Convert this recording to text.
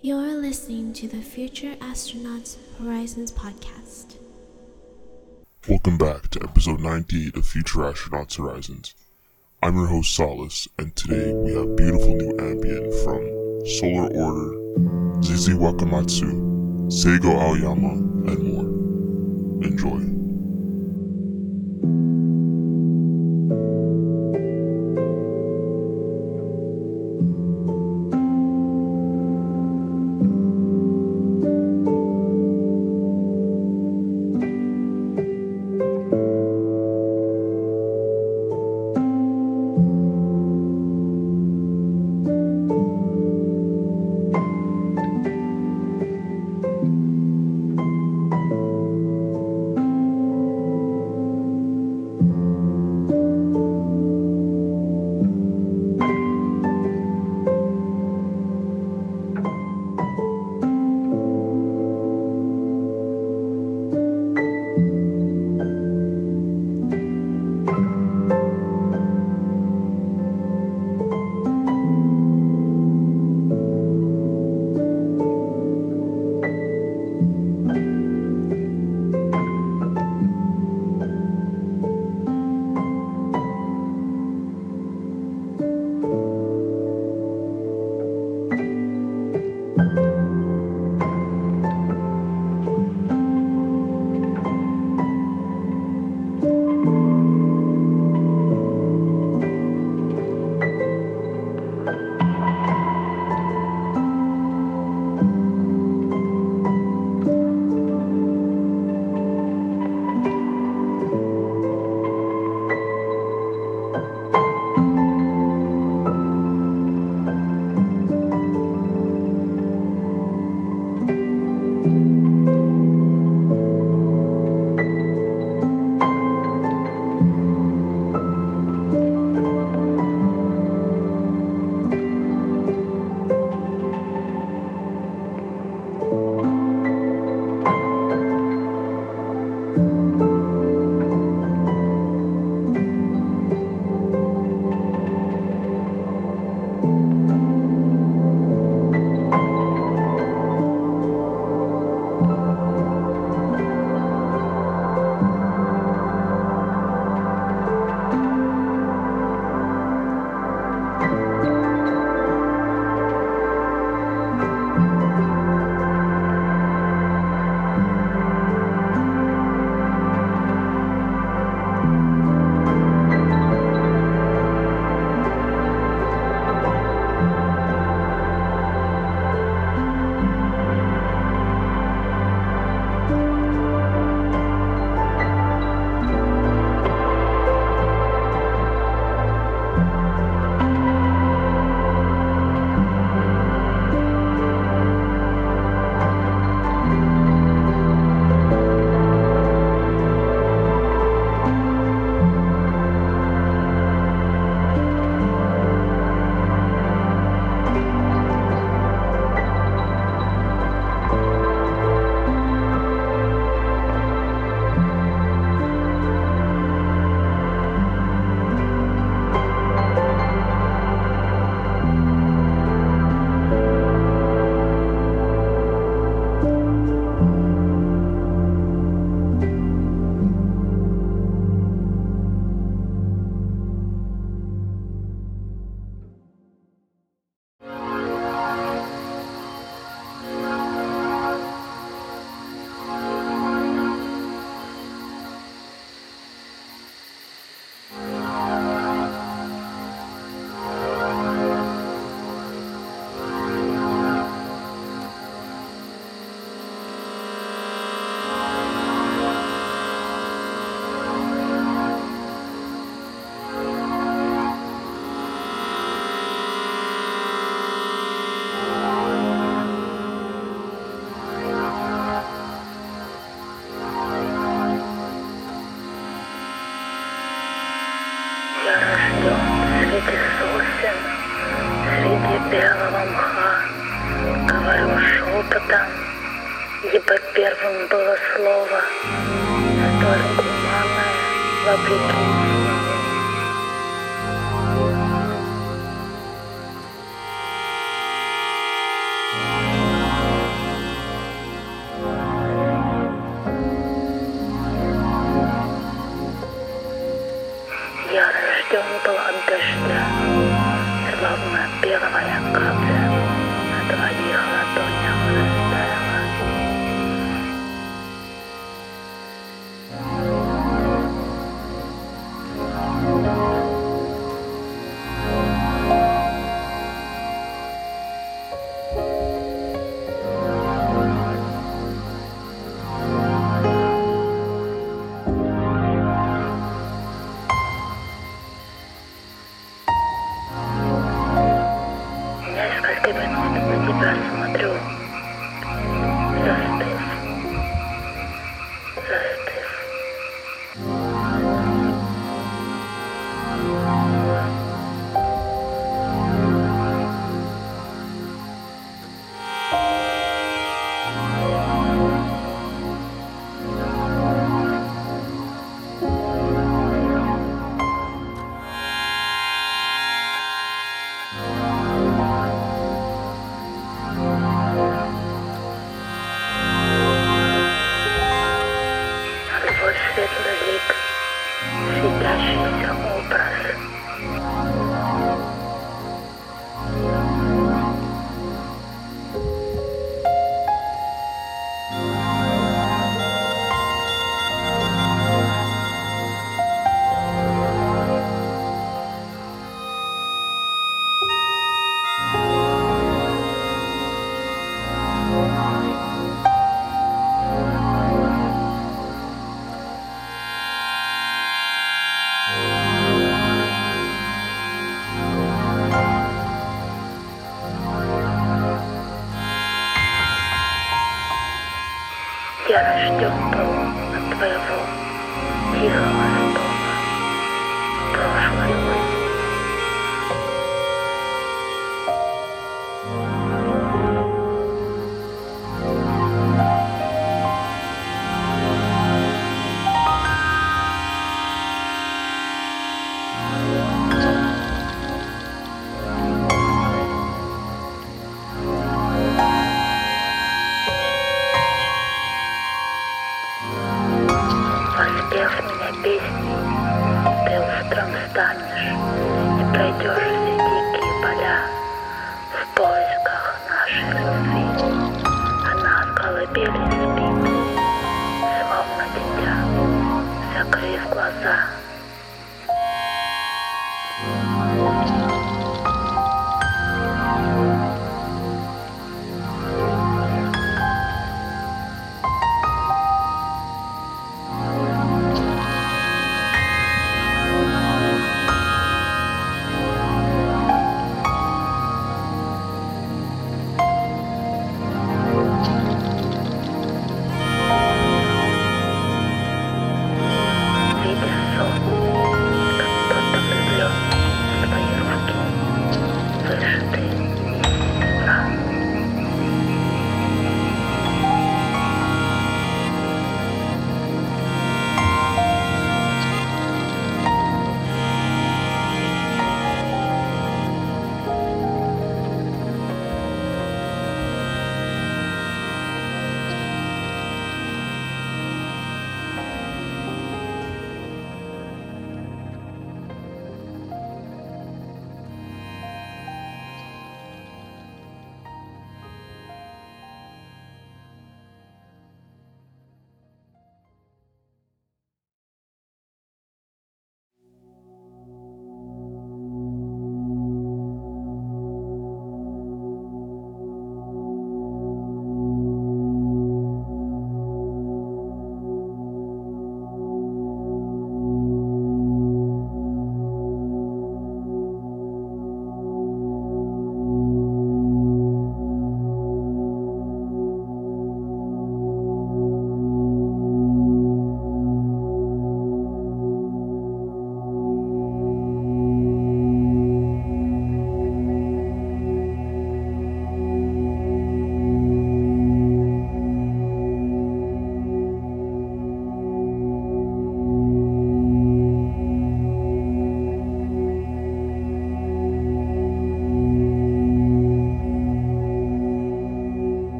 You're listening to the Future Astronauts Horizons podcast. Welcome back to episode 98 of Future Astronauts Horizons. I'm your host Solace, and today we have beautiful new ambient from Solar Order, Zizi Wakamatsu, Seigo Aoyama, and more. Enjoy.